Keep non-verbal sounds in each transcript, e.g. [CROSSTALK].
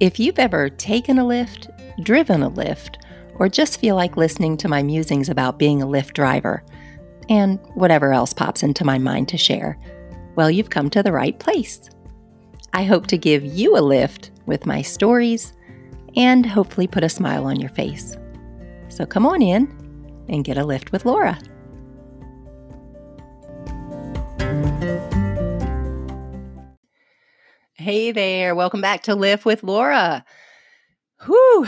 If you've ever taken a lift, driven a lift, or just feel like listening to my musings about being a Lyft driver, and whatever else pops into my mind to share, well, you've come to the right place. I hope to give you a lift with my stories and hopefully put a smile on your face. So come on in and get a lift with Laura. Hey there, welcome back to Lift with Laura. Whew,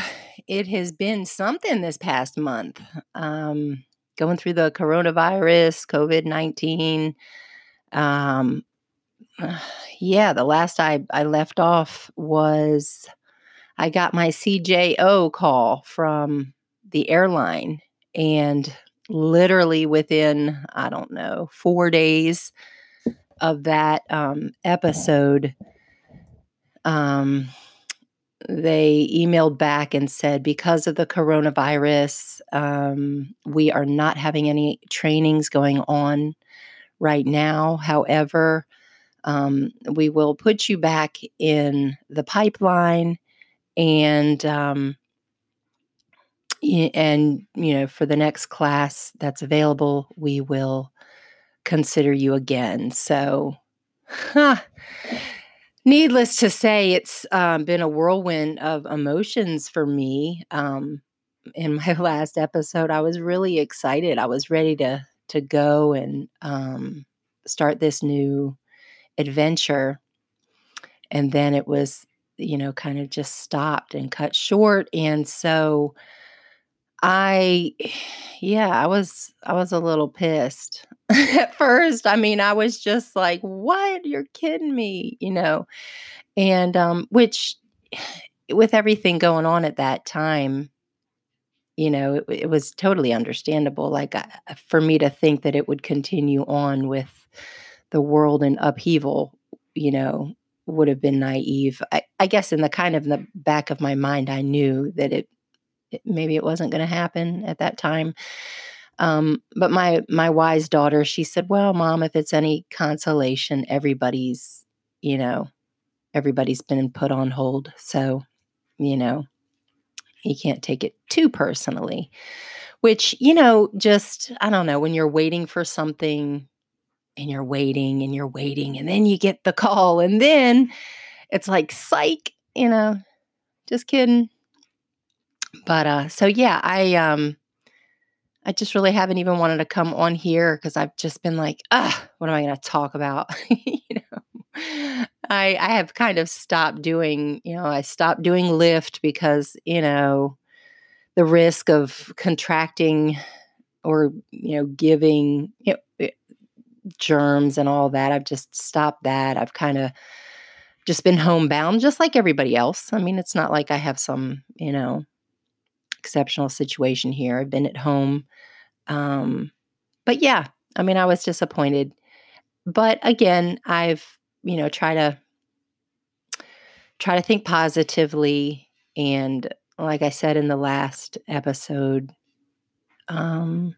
it has been something this past month. Um, going through the coronavirus, COVID 19. Um, [SIGHS] yeah, the last I, I left off was I got my CJO call from the airline, and literally within, I don't know, four days of that um, episode, um, they emailed back and said because of the coronavirus, um, we are not having any trainings going on right now. However, um, we will put you back in the pipeline and um, and you know for the next class that's available we will consider you again so [LAUGHS] huh, needless to say it's um, been a whirlwind of emotions for me um, in my [LAUGHS] last episode. I was really excited. I was ready to to go and um, start this new adventure. And then it was you know kind of just stopped and cut short. And so i [SIGHS] yeah i was i was a little pissed at [LAUGHS] first i mean i was just like what you're kidding me you know and um which [SIGHS] with everything going on at that time you know it, it was totally understandable like uh, for me to think that it would continue on with the world in upheaval you know would have been naive. I, I, guess in the kind of in the back of my mind, I knew that it, it maybe it wasn't going to happen at that time. Um, but my my wise daughter, she said, "Well, mom, if it's any consolation, everybody's you know everybody's been put on hold, so you know you can't take it too personally." Which you know, just I don't know when you're waiting for something and you're waiting and you're waiting and then you get the call and then it's like psych you know just kidding but uh so yeah i um i just really haven't even wanted to come on here because i've just been like ah what am i going to talk about [LAUGHS] you know i i have kind of stopped doing you know i stopped doing Lyft because you know the risk of contracting or you know giving you know, germs and all that. I've just stopped that. I've kind of just been homebound, just like everybody else. I mean, it's not like I have some, you know, exceptional situation here. I've been at home. Um, but yeah, I mean, I was disappointed. But again, I've, you know, try to try to think positively and like I said in the last episode, um,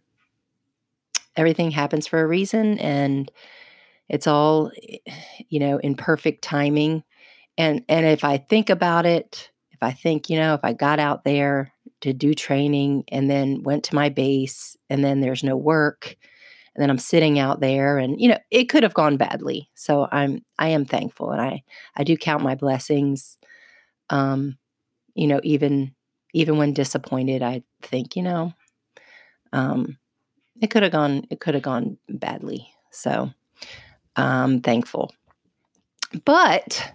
everything happens for a reason and it's all you know in perfect timing and and if i think about it if i think you know if i got out there to do training and then went to my base and then there's no work and then i'm sitting out there and you know it could have gone badly. So i'm i am thankful and i i do count my blessings um you know even even when disappointed i think you know um it could have gone it could have gone badly. So i'm thankful. But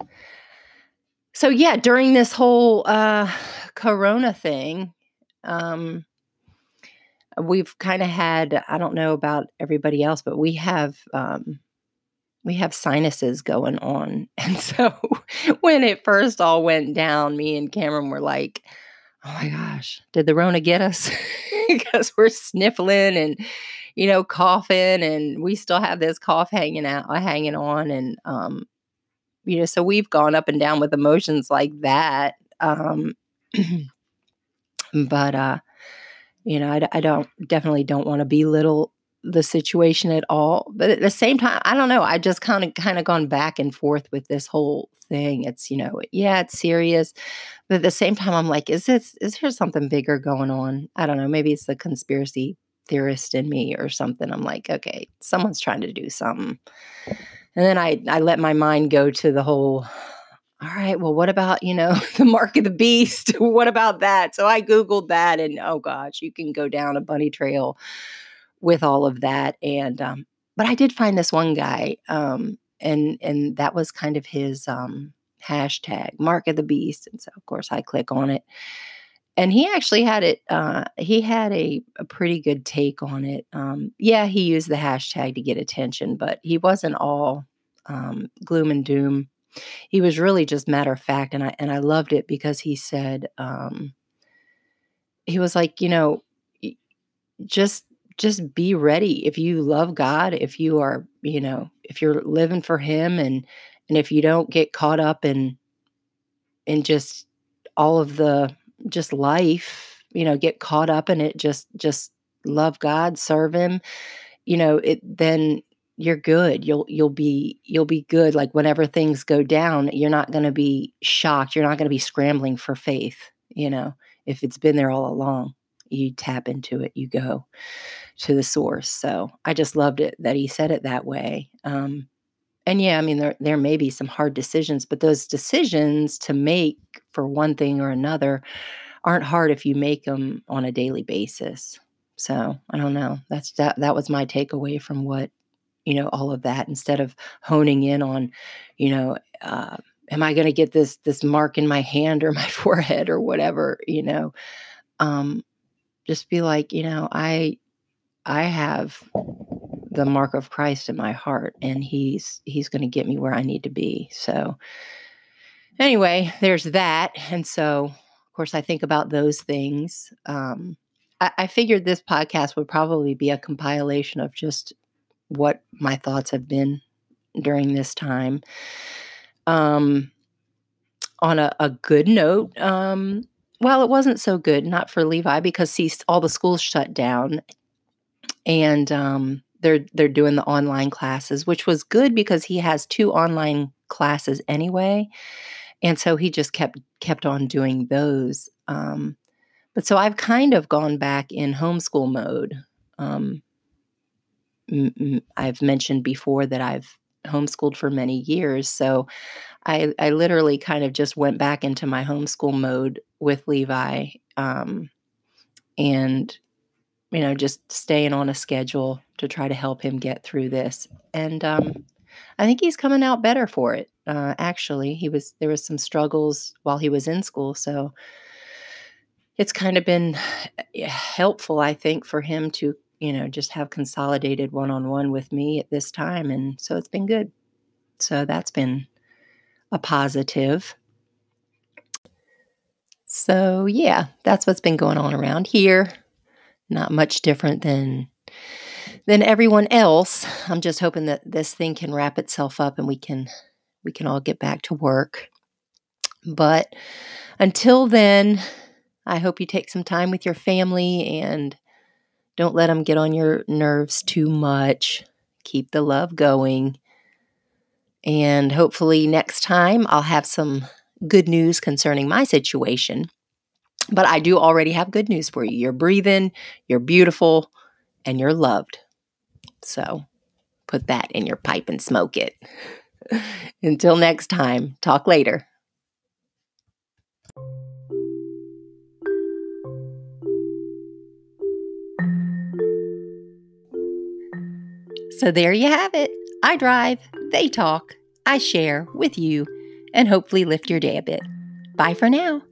so yeah during this whole uh corona thing um we've kind of had i don't know about everybody else but we have um we have sinuses going on [LAUGHS] and so when it first all went down me and cameron were like oh my gosh, did the Rona get us? [LAUGHS] because we're sniffling and, you know, coughing and we still have this cough hanging out, uh, hanging on. And, um, you know, so we've gone up and down with emotions like that. Um, [CLEARS THROAT] but, uh, you know, I, I don't definitely don't want to belittle the situation at all. But at the same time, I don't know. I just kind of kind of gone back and forth with this whole thing. It's, you know, yeah, it's serious. But at the same time, I'm like, is this is there something bigger going on? I don't know. Maybe it's the conspiracy theorist in me or something. I'm like, okay, someone's trying to do something. And then I I let my mind go to the whole all right, well, what about, you know, [LAUGHS] the mark of the beast? [LAUGHS] what about that? So I Googled that and oh gosh, you can go down a bunny trail with all of that. And um, but I did find this one guy, um, and and that was kind of his um hashtag, mark of the beast. And so of course I click on it. And he actually had it, uh, he had a, a pretty good take on it. Um, yeah, he used the hashtag to get attention, but he wasn't all um, gloom and doom he was really just matter of fact and i and i loved it because he said um he was like you know just just be ready. If you love god if you are you know if you're living for him and and if you don't get caught up in in just all of the just life you know get caught up in it just just love god serve him you know it then you're good you'll you'll be you'll be good like whenever things go down you're not going to be shocked you're not going to be scrambling for faith you know? If it's been there all along you tap into it you go to the source so i just loved it that he said it that way um and yeah i mean there there may be some hard decisions but those decisions to make for one thing or another aren't hard if you make them on a daily basis so i don't know that's that that was my takeaway from what you know all of that instead of honing in on you know uh, am i going to get this this mark in my hand or [LAUGHS] my forehead or whatever you know? Um just be like you know i i have the mark of christ in my heart and he's he's going to get me where i need to be. So anyway there's that. And so of course i think about those things. Um I, I figured this podcast would probably be a compilation of just what my thoughts have been during this time. Um, on a, a good note, um, well, it wasn't so good, not for Levi, because see, all the schools shut down, and um, they're they're doing the online classes, which was good because he has two online classes anyway, and so he just kept kept on doing those. Um, but so I've kind of gone back in homeschool mode. Um, I've mentioned before that I've homeschooled for many years. So I, I literally kind of just went back into my homeschool mode with Levi um, and, you know, just staying on a schedule to try to help him get through this. And um, I think he's coming out better for it. Uh, actually, he was there was some struggles while he was in school, so it's kind of been eh, helpful, I think, for him to you know, just have consolidated one on one with me at this time. And so it's been good. So that's been a positive. So, yeah, that's what's been going on around here. Not much different than than everyone else. I'm just hoping that this thing can wrap itself up and we can we can all get back to work. But until then, I hope you take some time with your family and don't let them get on your nerves too much. Keep the love going. And hopefully, next time I'll have some good news concerning my situation. But I do already have good news for you. You're breathing, you're beautiful, and you're loved. So put that in your pipe and smoke it. [LAUGHS] Until next time, talk later. So there you have it. I drive, they talk, I share with you, and hopefully lift your day a bit. Bye for now.